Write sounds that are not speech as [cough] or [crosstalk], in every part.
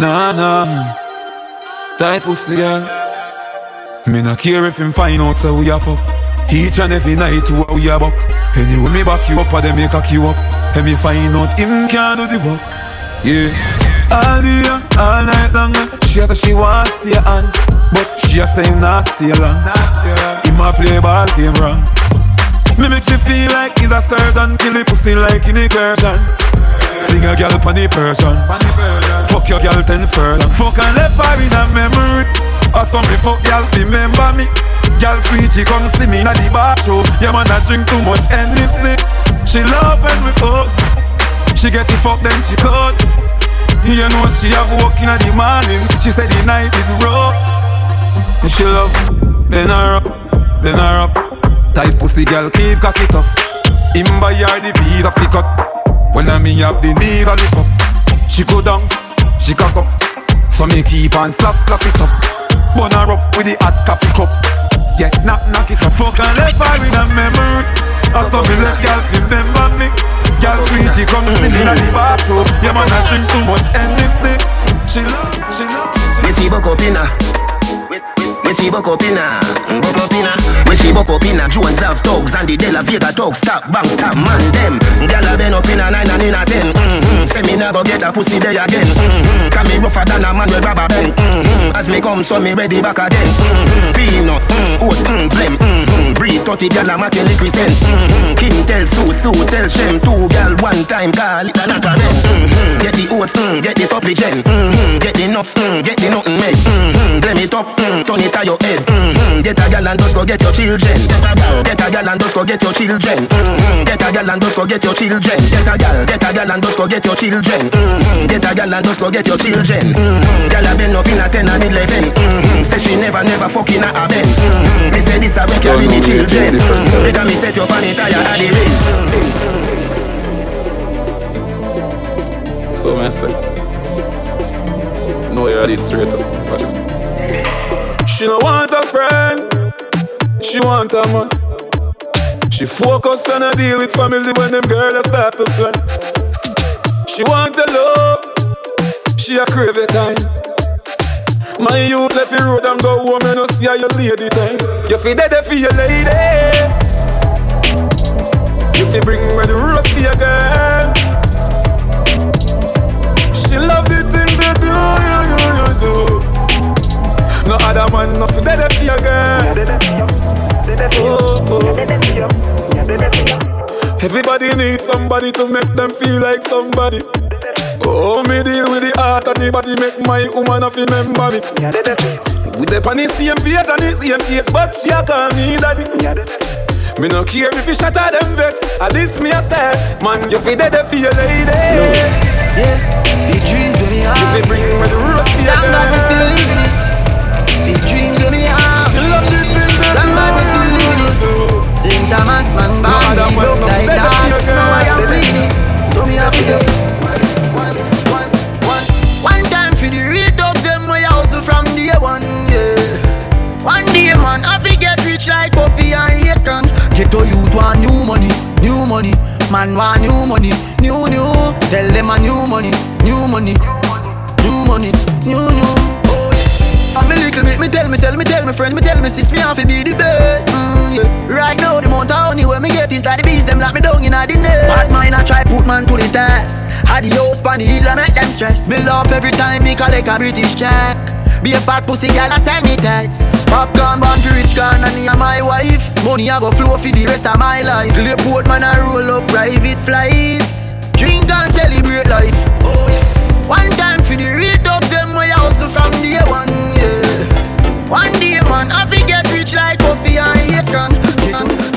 Nah, nah. Tight pussy, girl. Me not care if him find out so we a fuck. Each and every night who we a buck. Anyway, me back you up or them make cock you up. And me find out him can't do the work. Yeah. All day, all night long. She say she want stay on, but she a say stay long. Him a play ball game wrong. Me make you feel like he's a surgeon, kill the pussy like in a curtain. Sing a girl pon the Persian. Fuck your girl ten furlong. Fuck and left her in a memory. Or some me fuck girl remember me. Girl sweet, she come see me in the bathroom. Yeah man, I drink too much Hennessy. She love when we fuck. She get the fuck then she cut. You know she have work in the morning. She said the night is rough. And she love, then her up, then her up. Tight pussy girl keep cocky tough. Him buy her the visa pick up. When I me have the knees a lift up. She go down, she cock up. So me keep on slap slap it up. Bun her up with the hot coffee cup. Yeah, knock knock it up. Fuck and left her in a memory. I saw me left girl remember me. Girl sweet, she come me in the bathroom. Yeah man, I drink too much Hennessy. She love, she love. Me see buck up inna. Me see buck up inna. Buck up inna. Me see buck up inna. Jones have thugs and the De La Vega thugs. Stop, bang, stop, man them. Gyal a been up inna nine and inna ten. Mm-hmm. Say me never get a pussy day again. Mm-hmm. Can me rougher than a man with rubber band. Mm-hmm. As me come, so me ready back again. Mm-hmm. Peanut, mm, oats, mm, blem. Mm-hmm. Breed 30 gyal a make liquid cent. Mm-hmm. Kim tell Sue, Sue tell Shem. Two gyal one time call it a knock a mm-hmm. Get the oats, mm, get the supplement. Mm-hmm. Get the nuts, mm, get the nothing made. Mm-hmm. Blem it up, mm, turn it to your head. Mm-hmm. Get a gyal and just go get your children. Get a gyal and just go get your children. Mm-hmm. Get a gyal and just go get your children. Get a gyal, get a gyal and just go get your children. Mm-hmm. Get a gyal and just go get your children. Mm-hmm. Gyal a been up in a ten and eleven. Mm-hmm. Say she never never fucking a Benz. Mm-hmm. Me say this a when carry me children. Mm-hmm. Because me set you on it higher at the race. So man say, no you're this straight up. Watch it. She no want a friend, she want a man. She focus on a deal with family when them girls start to plan. She want a love, she a crave a time. My youth left the road and go home and no see how you lady time. You feel dead for your lady. You feel bring me the roast for your girl. She love the No other man, no fi dead for your girl. Oh, oh. Everybody needs somebody to make them feel like somebody. Oh, me deal with the heart and the body make my woman of remember me. We dey on the same page and the same face, but she a call me daddy. Me no care if you shatter them vex. At least me a say, man, you fi dead for your lady. Yeah, the dreams that we You have. fi bring me the your Thank God we still living it. St. Thomas man, No born other in the man broke like that. your girl. Now I am bleeding it. So me have to say. One, one, one. One time for the real dogs, them way hustle from day one, yeah. One day, man, I fi get rich like Buffy and Akon. Get to youth want new money, new money. Man want new money, new new. Tell them a new money, new money, new money, new new. Oh yeah. I'm a little bit, me tell me, tell me, tell me friends, me tell me sis, me have to be the best. Mm, yeah. Right now, the amount where me get is that the beast them lock me down in the nest. Bad mind, I try put man to the test. Adios, pan the hill, I make them stress. Me laugh every time me collect a British check. Be a fat pussy girl, I send me text. Popcorn born to rich can and me and my wife. Money I go flow for the rest of my life. Till the port man I roll up private flights. Drink and celebrate life. Oh yeah. One time for the real dogs, them way hustle from day one. Yeah. One day man, I fi get rich like Kofi and up,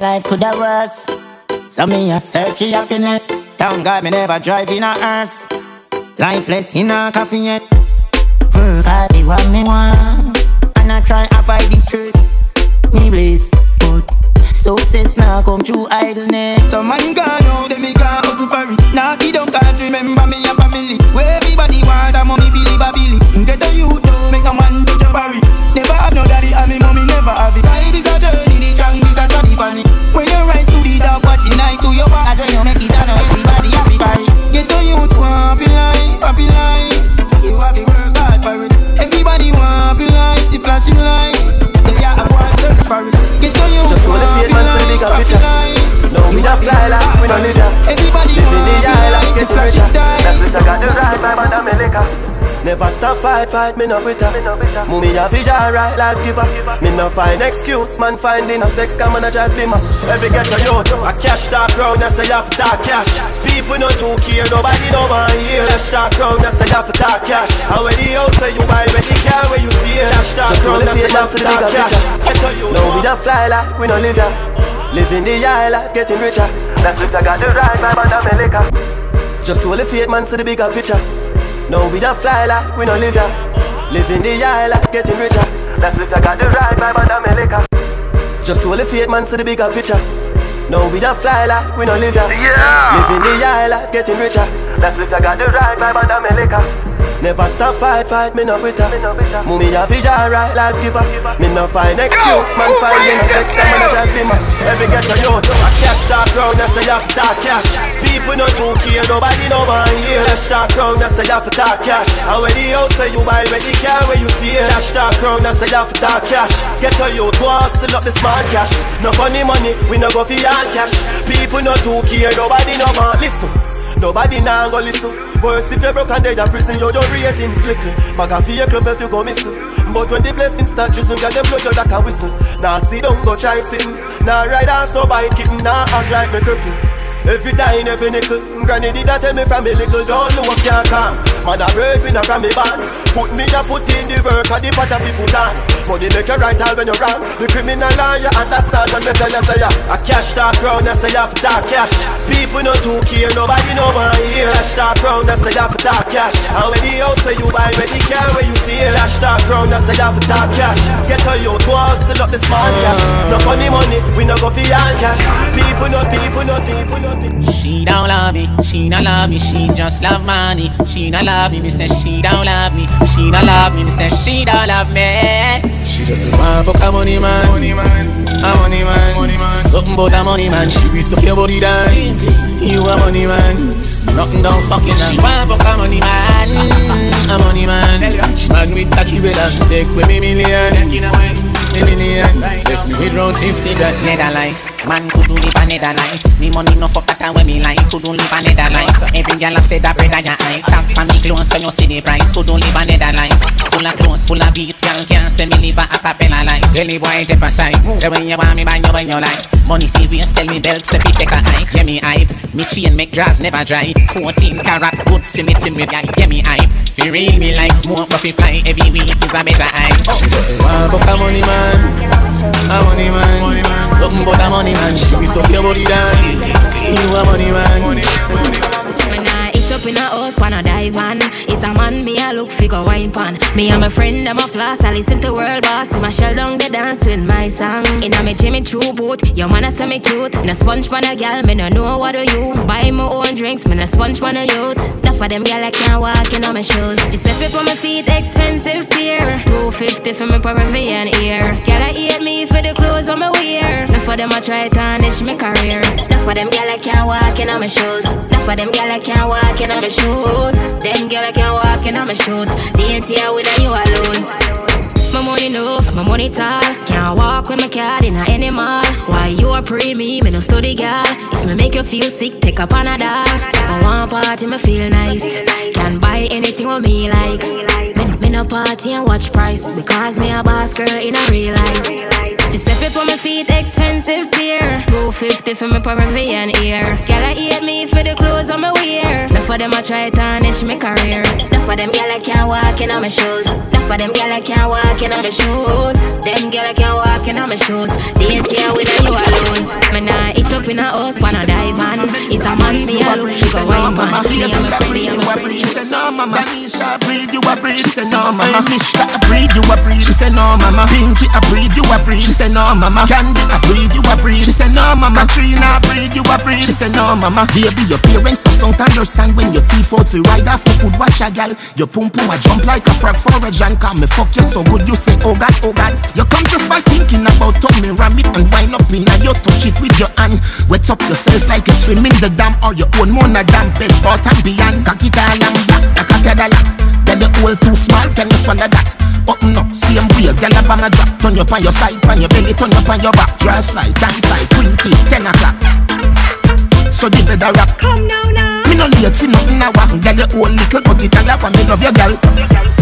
life could have worse. So me a search happiness. Thank God me never drive in a hearse. Lifeless in a coffee yet. Work hard be what me want. And I try avoid this truth. Me bliss, but success now come through idleness. Some man gone out, them me can't hustle for it. Naughty don't can't remember me a family. Where everybody want a mommy right. That's which I got the right time and I'm. Never stop fight, fight, me no bitter. Me, me a vida right life giver. Me no find excuse, man finding a vex come and I be beamer. Every get a youth, I cash that crown, I say have that cash. People no too care, nobody no man here. Cash that crown, I say have that cash. How where the house where you buy, where the car where you stay, cash that crown, I say have that cash. No, we don't fly like we no live here. Living the high life, getting richer. That's what I got the right vibe and I'm a liquor. Just hold the faith, man, to the bigger picture. Now we a fly like we no live ya. Living the high life, getting richer. That's if I got the right vibe and I'm a liquor. Just hold the faith, man, to the bigger picture. Now we a fly like we no live ya. Yeah. Living the high life, getting richer. That's if I got the right vibe and I'm a liquor. Never stop fight, fight, me no quitter. Mummy have it alright, life giver. Me no find excuse, man find me no vex, come and drive me man. Every get a youth, a cash talk round, I say you have to talk cash. People no too care, nobody no man here. Cash talk round, I say you have to talk cash. And where the house where you buy, where the car where you stay. Cash talk round, I say you have to talk cash. Get a youth, go hustle up the smart cash. No funny money, we no go for all cash. People no too care, nobody no man listen. Nobody now go listen. Worse if you're broke and dead in prison, your your ratings little. Bag a fake club if you go missing. But when the blessings start, you soon get them blow you like a whistle. Now see don't go try sitting. Now ride ass no bite kitten. Now act like me cripple. Every time, every nickel Granny did that tell me from me little Don't know what can't come Man a bird with a from me band Put me a put in the work And the pot fi put on Money make you right all when you're wrong. The criminal law you understand When me tell you say ya A cash talk round I say you have talk cash. People no too care Nobody no man here Cash talk round I say you have talk cash. And when the house where you buy When the car where you stay. Cash talk round I say you have talk cash. Get a youth Go hustle up the small cash. No funny money We no go for your cash. People no people no people no. She don't love me, she don't love me, she just love money. She don't love me, me say she don't love me. She don't love me, me say she don't love me. She just a man fuck a money man, money man, a money man. Money man. Something about a money man, she be suck your body down. You a money man, nothing don't fucking. She want fuck a money man, a money man. She man with tacky bella, take with me million millions. Left me with round 50 that Nether life. Man could do live a life. Me money no fuck that when me like. Could do live a nether life. Every girl I say that bread I eye. Tap on me clothes so you see the price. Could do live a life. Full of clothes, full of beats. Girl can't say me live a acapella life. Daily boy step aside. Say when you want me, buy you when you like. Money waste, tell me belt, say me take a hike. Yeah me hype. Me chain make draws never dry. 14 carat good for me, for me, yeah me hype. Feel real me like smoke, but we fly every week is a better hype. She just want fuck a money man man, a money man. Something about a money man. She be suck your body down. You a money man up in a house, pan a dive on. It's a man, me a look figure wine pan. Me and my friend, them a floss, I listen to world boss. My shell down the dance with my song. In a me Jimmy Choo boot, your man a say me cute. In a sponge pan a gal, me no know what do you. Buy my own drinks, me no sponge pan a youth. That for them gal I can't walk in on my shoes. It's step on my feet, expensive beer. 250 for me Peruvian ear. Gal I hate me for the clothes on my wear. That for them I try tarnish my career. That for them gal I can't walk in on my shoes. For them gal I can't walk in in my shoes. Them girl I can't walk in on my shoes. The ain't here with you alone. My money no, my money tall. Can't walk with my cat in a any mall. Why you a pre me, me no study girl. If me make you feel sick, take a Panadol. I want party, me feel nice. Can buy anything with me like. Me, me no party and watch price because me a boss girl in a real life. Just step it on my feet, expensive beer. 250 for my Peruvian ear. Girl, I hate me for the clothes on my wear. Enough for them I try to tarnish my career. Enough for them girl I can't walk in on my shoes. Enough for them girl I can't walk in on my shoes. Them girl I can't walk in on my shoes. They ain't here with you alone. Me nah itch up in a house, wanna dive man. It's a man me a look, she go wine pan. Me and my me and my friend. She say no mama. Danisha breathe, you a breathe. She say no mama. Mishka a breathe, you a breathe. She say no mama. Pinky a breathe, you a breathe. She say no mama. Candy, I breathe, you a breathe. She said no mama. Katrina, I breathe, you a breathe. She said no mama. Baby, your parents just don't understand when your teeth out to ride off. You could watch a gal. Your pum pum a jump like a frog for a junk. Me fuck you so good. You say oh god, oh god. You come just by thinking about me ram it and wind up in a you touch it with your hand. Wet up yourself like you swim in the dam or your own moon a damn bed but and beyond. All and black, a a dollar. Then the hole too small, can you swallow that? Open up, same way, girl up on a drop. Turn you on your side, on your belly, turn up on your back. Dress fly, time fly, 20, 10 o'clock. So the bed rock. Come now, now. No late for nothing I want Girl, you old little but it all me love your girl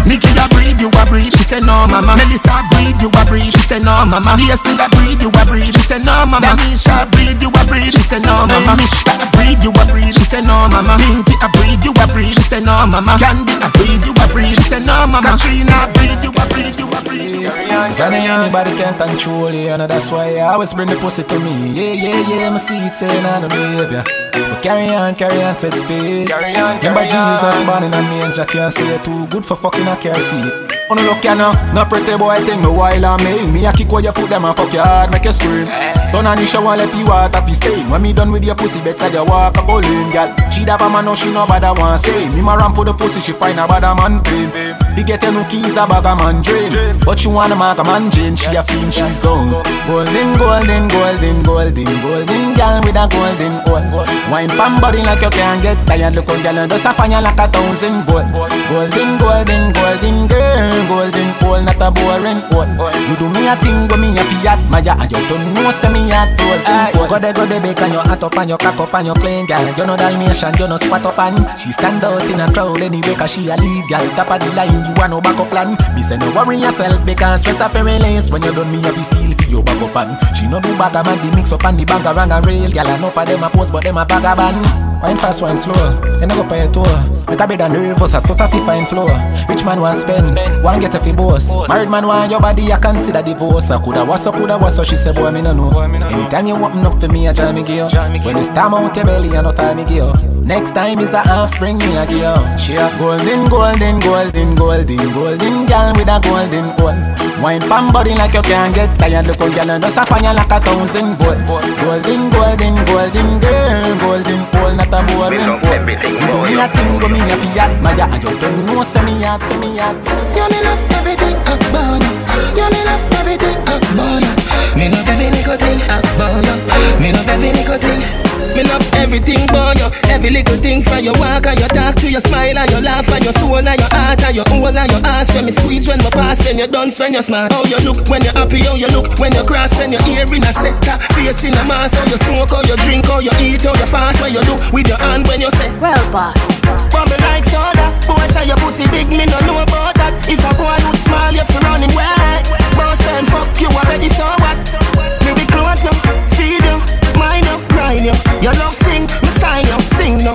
Nikki a breed, you a breed She say no mama Melissa breed, you a breed She say no mama Stacy a breed, you a breed She say no mama Damisha breed, you a breed She say no mama Mishka a breed, you a breed She say no mama Minky a breed, you a breed She say no mama Candy a breed, you a breed She say no mama Katrina breed, you a breed, you a breed Sonny, anybody can control you And that's why I always bring the pussy to me Yeah, yeah, yeah, my seat saying I'm a baby but carry on, carry on, set speed. Carry on, carry Remember Jesus born in a manger, can't say too good for fucking a car seat. Oh, on look ya now, no pretty boy take me while I make Me a kick where you foot them and fuck your hard, make you scream Turn on the shower, let the water be stain When me done with your pussy, better you walk oh, a bowling, gal. She da man, no she no bother want say. Me ma ramp for the pussy, she find a bad man pain He get a new keys, a bag a man drain. But she wanna mark a man Jane, she a fiend, she's gone. Golden, golden, golden, golden, golden gal with a golden gold Wine pam body like you can't get tired. Look on gal just a fire like a thousand volt. Golden, golden, golden girl golden hole, not a boring hole. You do me a thing when me a fi admire, and you don't know say me a frozen cold. Go de go de bake and you hot up and you cock up and you clean, girl. You know Dalmatian, you know spot up and she stand out in a crowd anyway 'cause she a lead, girl. Top of the line, you want no backup plan. Me say no worry yourself because stress up very lace when you done me a be steal for your back up and she no do bag a man the mix up and the bank around a rail, girl. Enough of them a pose but them a bag a band. Wine fast, wine slow. You know go pay a tour. Make a bed on the reverse, a stuff a fi fine floor. Rich man want spend, want get a fi boss. Married man want your body, I consider divorce. I coulda what's up, coulda what's up. She say, boy, me no know. Anytime you open up for me, I try me gear. When it's time out your belly, I no time me gear. Next time is a offspring, me a gear. She a golden, golden, golden, golden, golden girl with a golden gold. Wine pam body like you can't get tired. Look girl and just a fire like a thousand volt. Golden, golden, golden girl, golden pole, not a boring hole. You do me a thing, go me a fi admire, and you don't know say me a, to me a. Yeah, me love everything about you. Yeah, me love everything about you. Me love every little thing about you. Me love every little thing. Me love everything about you. Every little thing from your walk and your talk to your smile and your laugh and your soul and your heart and your whole and your ass. When me squeeze, when me pass, when you dance, when you smile. How you look when you're happy, how you look when you cross, when you're here in a sector, face in a mask. How you smoke, how you drink, how you eat, how you fast. When you do with your hand when you say, Well, boss. but me like soda. Boy say your pussy big, me no know about that. If a boy look small, you fi run him wet. Boss and fuck you already, so what? Me be close you, you, mind you, you. Your love sing, me sign you, sing no.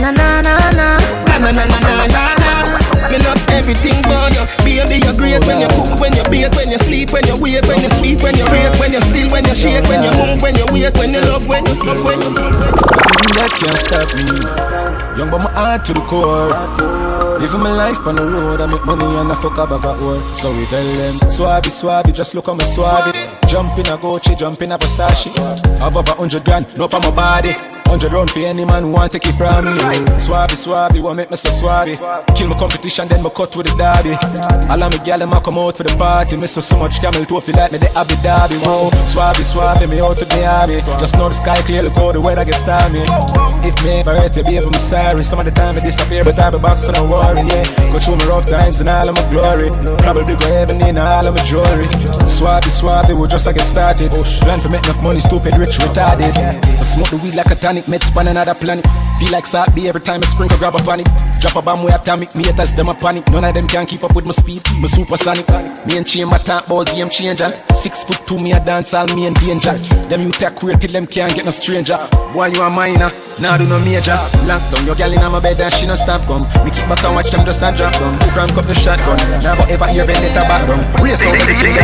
Na na na na. Na na na na na na na. Me love everything about you. You're great when you cook, when you bake, when you sleep, when you wake, when you sweep, when you rake, when you still, when you shake, when you move, when you wait, when you love, when you love, when you love. Nothing that can stop me. Young but my heart to the core. Living my life on the road, I make money and I fuck up about work. So we tell them, swabby, swabby, just look on my swabby. Jump in a Gucci, jump in a Versace. Above a hundred grand, no on my body. Hundred round for any man who want take it from me. Swabby, swabby, want make me so swabby. Kill my competition, then my cut with the derby. All of my gal them a come out for the party. Miss so so much camel toe feel like me the Abu Dhabi. Whoa, swabby, swabby, me out to army. Just know the sky clear, look how the weather gets stormy. If me ever hurt you, baby, I'm sorry. Some of the time I disappear, but I be back, so don't worry. Yeah, go through my rough times and all of my glory. Probably go heaven in all of my jewelry. Swabby, swabby, we just a get started. Plan to make enough money, stupid, rich, retarded. I smoke the weed like a tonic, med span another planet. Feel like be every time I sprinkle, grab a panic. Drop a bomb way atomic, me haters them a panic. None of them can keep up with my speed, my supersonic. Me and Chain, my talk about game changer. Six foot two, me a dance all me in danger. Them you take queer till them can't get no stranger. Boy, you a minor, now do no major. Lock down your gal in my bed and she no stop come. Me keep back and watch them just a drop down. Crank up the shotgun, never ever hear vendetta back down. Race out the click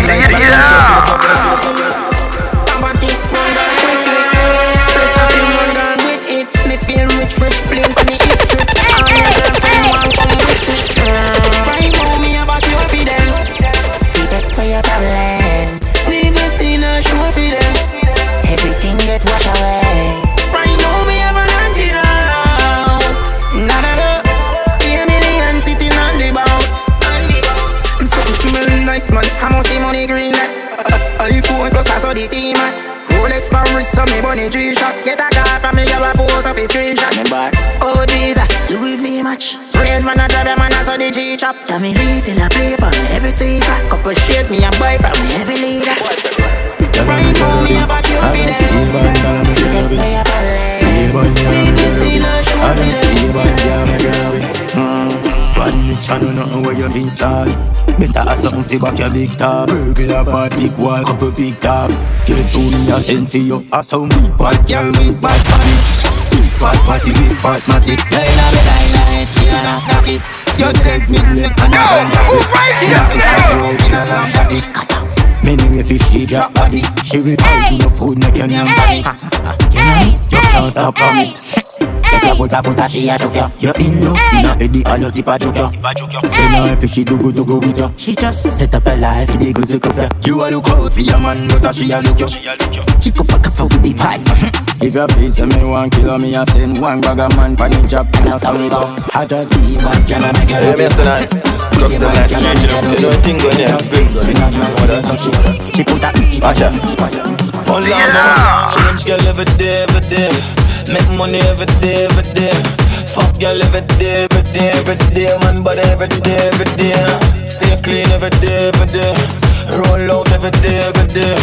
fresh, plain, on the hip strip. All your girlfriend want come with me. Right install. Better have something for back your big top. Burglar, bad big wall, couple big top. Guess who me a send for you? I some big bad girl with bad body. Big fat body, big fat matic. Yeah, in a me dynamite, she a knock knock it. You dead me late and a ganja flip. She a piss and throw in a long shotty. Many way fish she drop body. She repulse no food, make your name body. You know, you can't stop from it. If you put a foot a she a choke ya You in love, in a Eddie all your tip a joke Say now if she do good to go with ya She just set up her life, they go to cuff ya You a look out for your man, but a she a look ya She go fuck up with the pies If you feel say me one kilo, me a send one bag of man Pan in job, and a song it up I just be one, can I make it Yeah, Mr. Nice. Look so nice, change it up. You know, thing going there, feel good. She put a Watch out. Hold on. Change girl every day, every day. Make money every day, every day. Fuck girl every day, every day, every day. Man, body every day, every day. Stay clean every day, every day. Roll out every day, every day.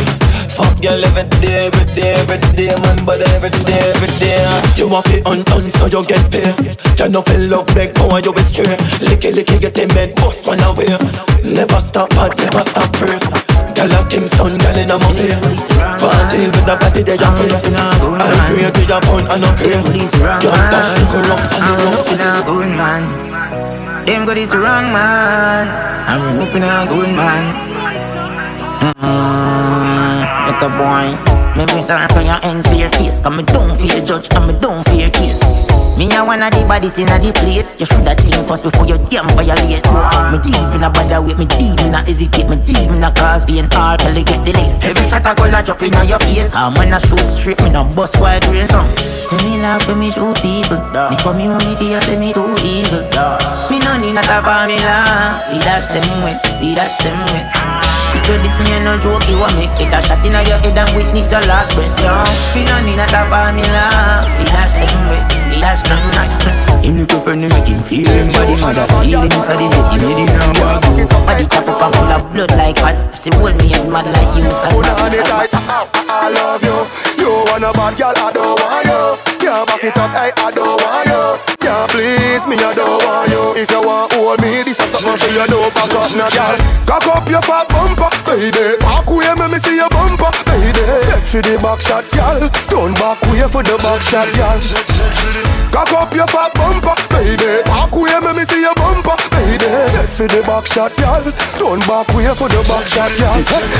Fuck girl every day, every day, every day. Man, body every day, every day. You want it undone, so you get paid. You know feel love big, boy, you be straight. Licky, licky, get him made, bust one away. Never stop, bad, never stop, pray. Girl like Kingston, girl in a money Party with the body they jump in I'm great with a bun and a cream Girl dash, you and you up Looking a good man Them good is wrong man I'm looking a good man Mm, Little boy. Me miss her for your ends for your face. Cause me don't fear judge and me don't fear case. Me a one of the bodies in a the place. You shoulda think first before you damn violate. Boy Me deep in a bother with me deep in a hesitate. Me deep in a cause being hard till it get delayed. Every shot I go la drop in your face. I'm when I shoot straight me no bust wide rain some Say me laugh when me shoot people Me community I say me too evil Me no need not a formula We dash them way, we dash them way you this me no joke, you want make it a shot in your head and witness your last breath, yo. We no need a formula. We dash them way, we dash them not. Him look for me make him feel him body mother feeling inside the net, he made him now go. Body tap up and full of blood like hot. See hold me and mad like you, son. Hold on it tight, I love you. You want a bad girl, I don't want you. Can't back it up, hey, I don't want you. Can't please me, I don't want you. If you want hold me, this is something for you Don't back up, no girl. Cock up your fat bumper, baby. Back way, me me see your bumper, baby. Set for the back shot, girl. Turn back way for the back shot, girl. Cock up your fat bumper, baby. Back way, me me see your bumper, baby? Set for the back shot, girl. Turn back way for the back shot, girl.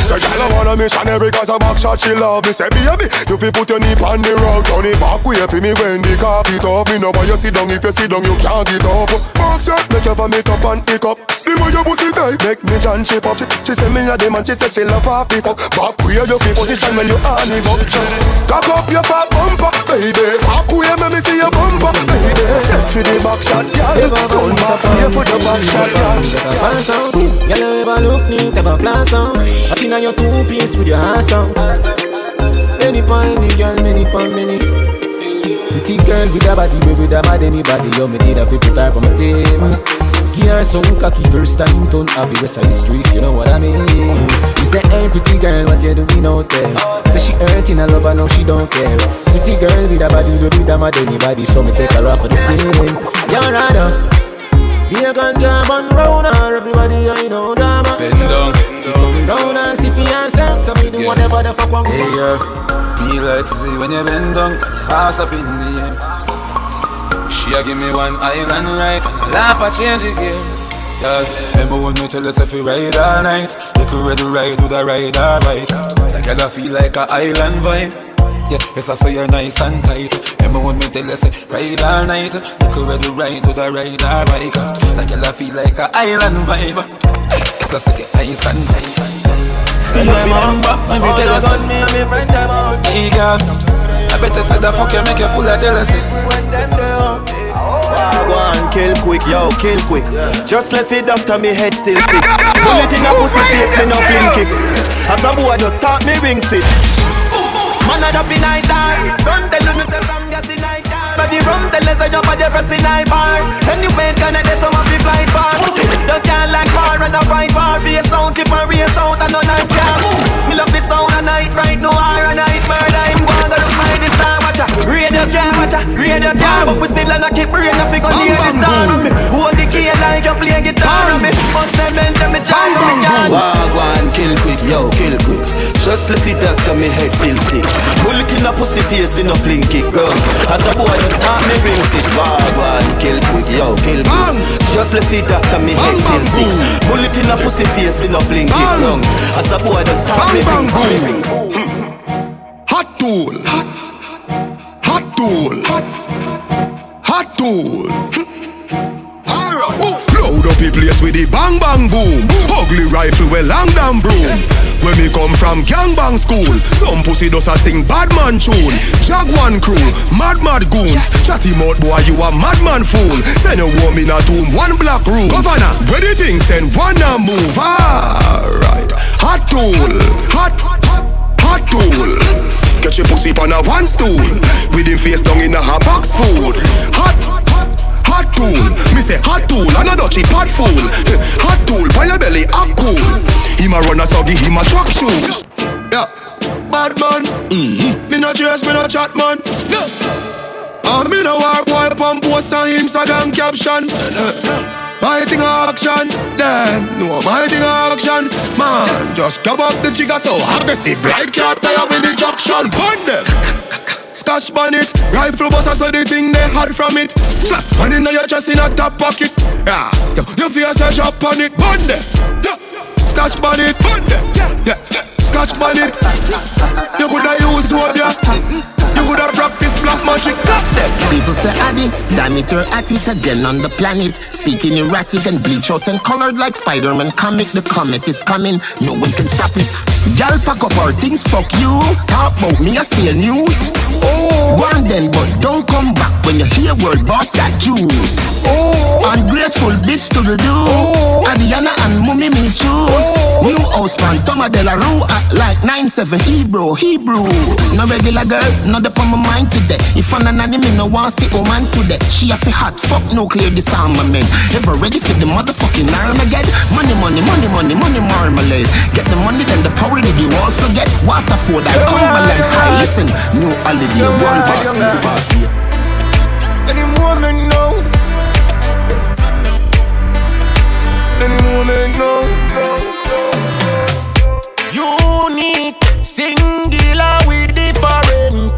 So girl, I want a missionary cause a back shot she love me. Say baby, you fi put your knee on the rug Turn it back way for me when the carpet up. Me know why you sit down, if you sit down you can't get up. Back shot, make you vomit up and pick up. The way your pussy tight, make me John shape up She, she say me a dem and she say she love half the fuck Back way you fi position when you on it up Just cock up your fat bumper, baby. Back way me me see your bumper, baby for the back shot, girl Turn back way for the back shot, girl Pass out, girl you ever look neat, ever flash out? But inna your two piece with your ass out. Many pon any girl, many pon many Pretty girl with a body, baby, with a bad anybody. Yo, me need a people type for my team Her some cocky first time turn happy West Side Street, you know what I mean? You say, hey pretty girl, what you doing out there? Say she hurting a lover, now she don't care. Pretty girl with a body, baby, with a mad anybody So me take her off for the scene. Yo, Rada Be a ganja man round her, everybody I know dama Bend down, round and see for yourself So me do Yeah. whatever the fuck want Hey girl, be like to see when you bend down, ass up in the air. She a give me one island right, and I laugh I change it gear. Yeah, remember when me tell us if we ride all night, you could ready ride with a ride or bike. Like I feel like a island vibe. Yeah, yes I say you're nice and tight. Remember when me tell us say ride all night, you could ready ride with a ride or bike. Like I feel like a island vibe. Yes I say you're nice and tight. Yeah, man, let me tell you something. me and me friend them out Hey girl, I better say the fuck you make you full of jealousy. When them there out Go on, kill quick, yo, kill quick. Just left it doctor, me head still sick. Bullet in a pussy face, me no fling kick. As a boy, just start me ring sick. Man a drop in night time. Don't tell me say from gas in night time. But the rum tell us you for the first in night bar. Anyway, I do some of the flight far? Don't care like bar and a fight bar. Be a sound, keep on race out and no nice car. Me love the sound a night right no hour a night murder. Him go and go look my the star watcher. Radio can't watcher. drain your car But we still a keep brain a figure near the star on me. Hold the key like you play guitar on me. Must them bend them me jack on me gun Wagwan, kill quick, yo, kill quick. Just left it doctor, me head still sick. Bullet in a pussy face, we no fling kick, girl As a boy, just start me ring sick. Wagwan, kill quick, yo, kill quick. Just left it doctor, me head still sick. Bullet in a pussy face, we no fling kick, girl As a boy, just start me ring sick. Hot tool. Hot Hot tool Hot. Hot tool. Load up the place with the bang bang boom. Ugly rifle with long damn broom. When me come from gangbang school. Some pussy does a sing bad man tune. Jaguan crew, mad mad goons. Chatty mouth boy you a madman fool. Send a woman in a tomb, one black room. Governor, where the thing send one a move. Alright, hot tool. Hot, hot, hot tool. Get your pussy on a one stool. With him face down in a hot box food. Hot, hot, hot tool. Me say hot tool, and a dutchy pot fool. Hot tool, by your belly, act cool. Him a run a so give him a track shoes. Yeah, bad man. Mm-hmm. Me no dress, me no chat man. No. And me no war boy pump post on him so damn caption my thing action, damn, no my thing action. Man, just grab up the trigger so aggressive Like cat tire with the traction Burn them. Scotch bonnet, rifle bust so the thing they hard from it. Slap on in your chest in a top pocket. Yes, you feel a drop on it. Burn them, yeah. Scotch bonnet, burn them, yeah, yeah. Scotch bonnet You coulda use hope, yeah magic, got them People say Addy, damn it, you're at it again on the planet. Speaking erratic and bleach out and colored like Spider-Man comic. The comet is coming, no one can stop it. Y'all pack up our things, fuck you. Talk about me, I steal news. Oh, one then, but don't come back when you hear word boss got juice. Oh, ungrateful bitch to the do. Oh, Adiana and Mummy me choose. Oh. New house man, Toma de la Rue at like 9-7 Hebrew, Hebrew. No regular girl, not the on my mind today. If I'm an enemy, no one see a man today. She a fi hot, fuck no nuclear disarmament. Ever ready for the motherfucking Armageddon? Money, money, money, money, money, marmalade. Get the money, then the power did you all forget? Waterford and Cumberland High. Listen, new holiday, one boss, new boss. Any moment now Any moment now Unique, singular, we different.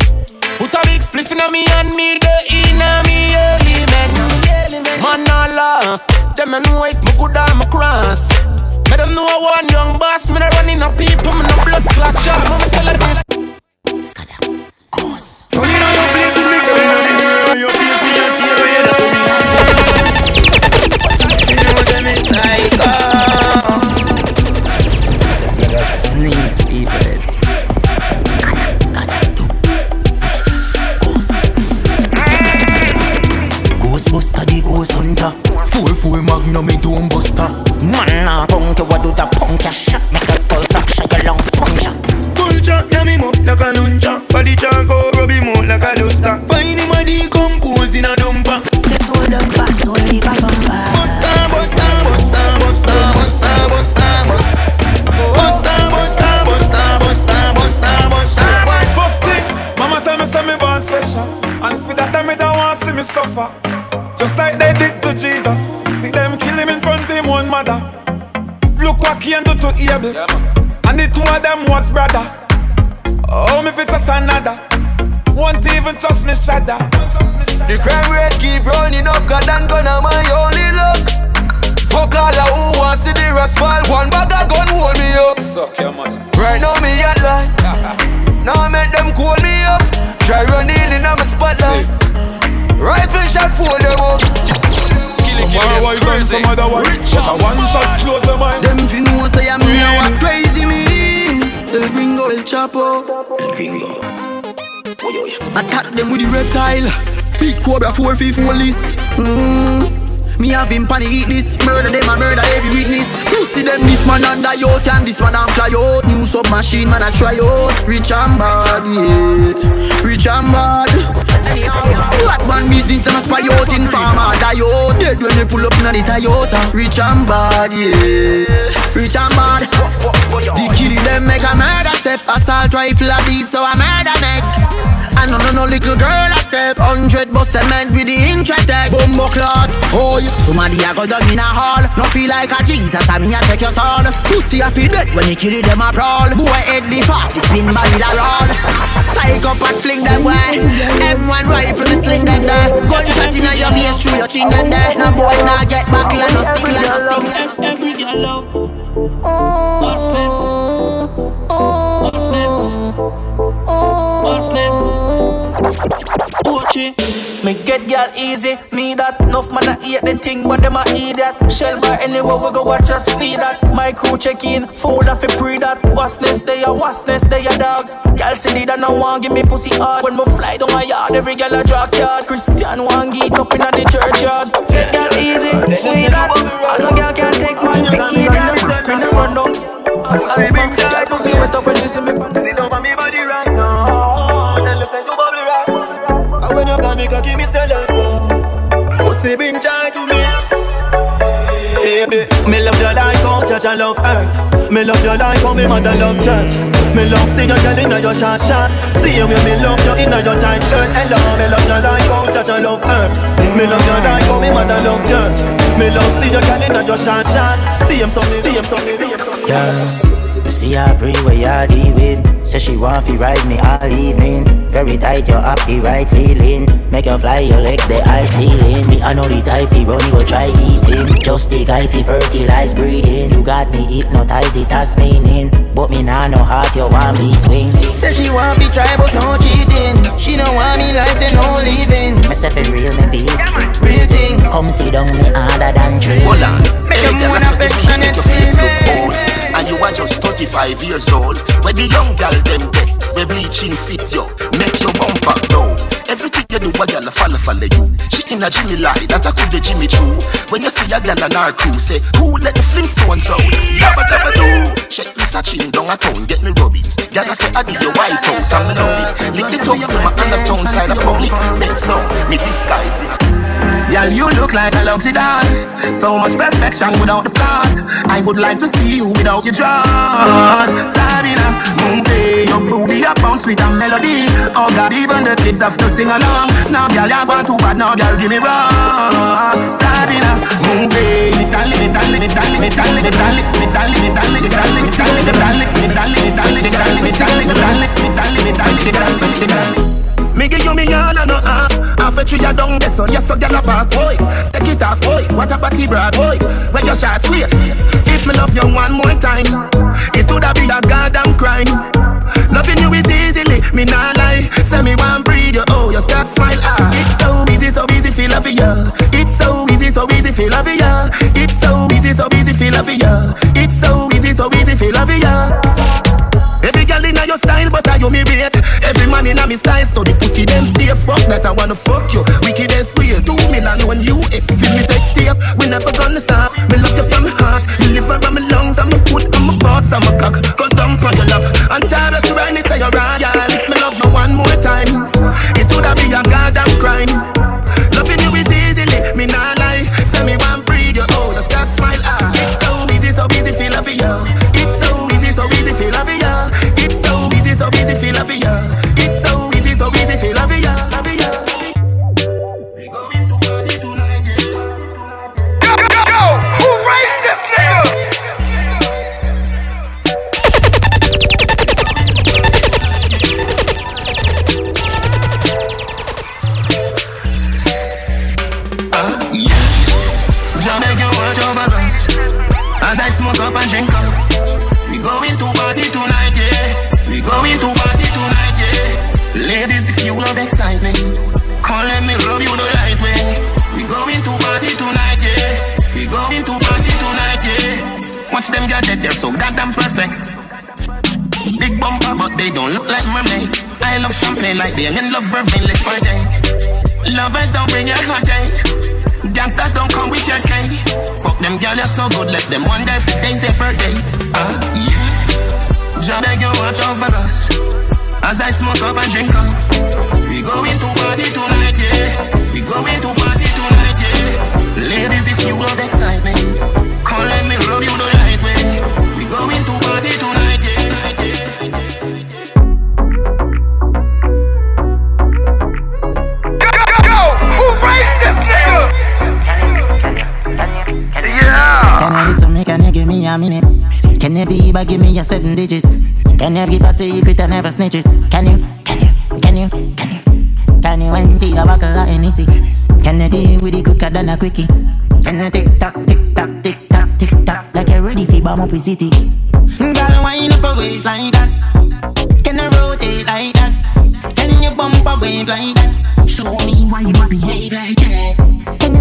Put a big spliff in me and me the inna me element. Man I laugh, them a know it, me good me cross Me them know I one young boss, me no running a people, me no blood clot. Shot Me tell her this you you you You You Full full magnum me doom buster. Man nah come to what do the punk ya shot do to And the two of them was brother Oh, me fit just another Won't even trust me shudder The crime rate keep running up, God and gun are my only luck. Fuck all of who wants to the rest fall. One bag of gun hold me up. Suck your money Right now me at line. [laughs] now I make them call me up. Try running in on my spotlight. Rifle shot fool them up. Some are wise and some otherwise But a one shot close the mind Them fi know say I'm me a what crazy me. El Gringo, El Chapo. El Gringo. Attack them with the reptile. Big cobra four fifth one list. Mm. Me have him pan eat this. Murder them and murder every witness. You see them this man and die out and this one and fly out. New submachine man I try out. Rich and bad, yeah. Rich and bad. Black man business them a spy out in farmer die out. Dead when they pull up in the Toyota. Rich and bad, yeah. Rich and bad. The killing them make a murder step. Assault rifle a beat so a murder make. I know no no little girl a step. Hundred bust the man with the Intratec. Bumbo clot. Oh, somebody a go done in a hall. No feel like a Jesus, I mean I take your soul. Pussy a feel dead when you kill them a brawl. Boy head the fat, spin by the roll. Psychopath fling them way. M1 rifle me sling them there. Gunshot in your face through your chin them get girl easy, me that Enough man a eat the thing, but them a eat that. Shell bar anywhere we go, watch just feed that. My crew check in, fold off a pre that. What's this, they a what's this, they a dog. Girl see need and no one give me pussy hard. When me fly down my yard, every girl a drop yard Christian one get up in the church yard Get girl easy, we that. I know girl can take man to eat that Me no run down I bring girl pussy wet up when she see me Sit over me body right Pussy bring joy to me. Baby, me love you like how church I love earth. Me love you like how me mother love church. Me love see you girl inna your short shorts See you me love you inna your tight skirt. Hello, me love you like how church I love earth. Me love you like how me mother love church. Me love see you girl inna your short shorts See him so me, see him so me, see him so. Me Girl, you see her bring where you leaving. Say she want fi ride me all evening. Very tight, you have the right feeling. Make you fly your legs the high ceiling. Me I know the type fi run, you go try eating. Just the guy fi fertilize breeding. You got me hypnotized, it has meaning. But me nah know heart, you want me swing. Say she want fi try, but no cheating. She don't want me lies and no leaving. Me say fi real me be real thing. Come sit down me harder than dream. Hold on. Make Hey, them girl, are just 35 years old. When the young girl them get, we bleaching fit yo, make your bumper down. Everything you do, a a follow follow you. She in a Jimmy lie, that I could the Jimmy true. When you see a girl on our crew, say, who let the Flintstones out? Yabba dabba do. Check me searching down a town, get me rubbings. Girl I say I did your white out, I'm in love it. Lick the a on the town side of public. Bets now, me disguise it. Girl, you look like a luxury doll. So much perfection without the flaws. I would like to see you without your jaws. Starting a movie, your booty a bounce with a melody. Oh God, even the kids have to sing along. Now, girl, you want too bad. Now, girl, give me wrong. Starting a movie, me darling, me darling, me darling, me darling, me darling, me darling, me darling, me darling, me darling, me darling, me darling, me darling, me darling, me darling, me darling, me darling, me darling, me darling, me darling. Give you me all and no half Half a tree a down there so yes so gyal a park boy. Take it off boy, what a body broad boy. When your shots wait If me love you one more time It woulda be a goddamn crime. Loving you is easily, me nah lie. Say me one breathe you, oh you start smile ah. It's so easy, so easy feel love ya. It's so easy, so easy feel love ya. It's so easy, so easy feel love ya. It's so me style, so the pussy them stay fuck that I wanna fuck you. Wickedest way, two million when US. Feel me sex tape, we never gonna stop. Me love you from my heart, me live from my lungs, I'm foot, I'm a boss, I'm a cock. Smoke up and drink up. We going to party tonight, yeah. We going to party tonight, yeah. Ladies, if you love excitement Come let me rub you the right way We going to party tonight, yeah. We going to party tonight, yeah. Watch them get dead, they're so goddamn perfect. Big bumper, but they don't look like mermaid I love champagne like being in love, Irving, let's party Lovers don't bring your heartache eh? Gangsters don't come with your cake. Fuck them girl, you're so good. Let them wonder if today's their birthday. Ah, yeah. Jah beg you watch over us. As I smoke up and drink up. We going to party tonight, yeah. We going to party tonight, yeah. Ladies, if you love excitement, Can you give me a minute? Can you be by give me your seven digits? Can you keep a secret and never snitch it? Can you? Can you? Can you? Can you? Can you empty a buckle of Hennessy? Can you deal with it quicker than a quickie? Can you tick tock, tick tock, tick tock, tick tock like you're ready for bomb up the city? Girl, wind up a waist like that. Can you rotate like that? Can you bump a wave like that? Show me why you behave like that.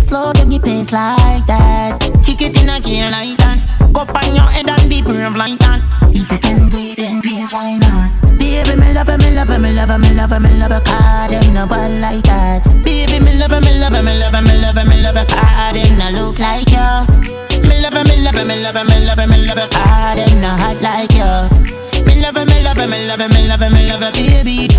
Slow your pace like that? Kick it in a gear like that. Go on your head and be brave like that. If you can wait, then please why not? Baby, me love her, me love her, me love her, me love her, me love her, car them no bad like that. Baby, me love her, me love her, me love her, me love her, me love her, car them no look like you. Me love her, me love her, me love her, me love her, me love her, car them hot like you. Me love her, me love her, me love her, me love her, me love her, baby.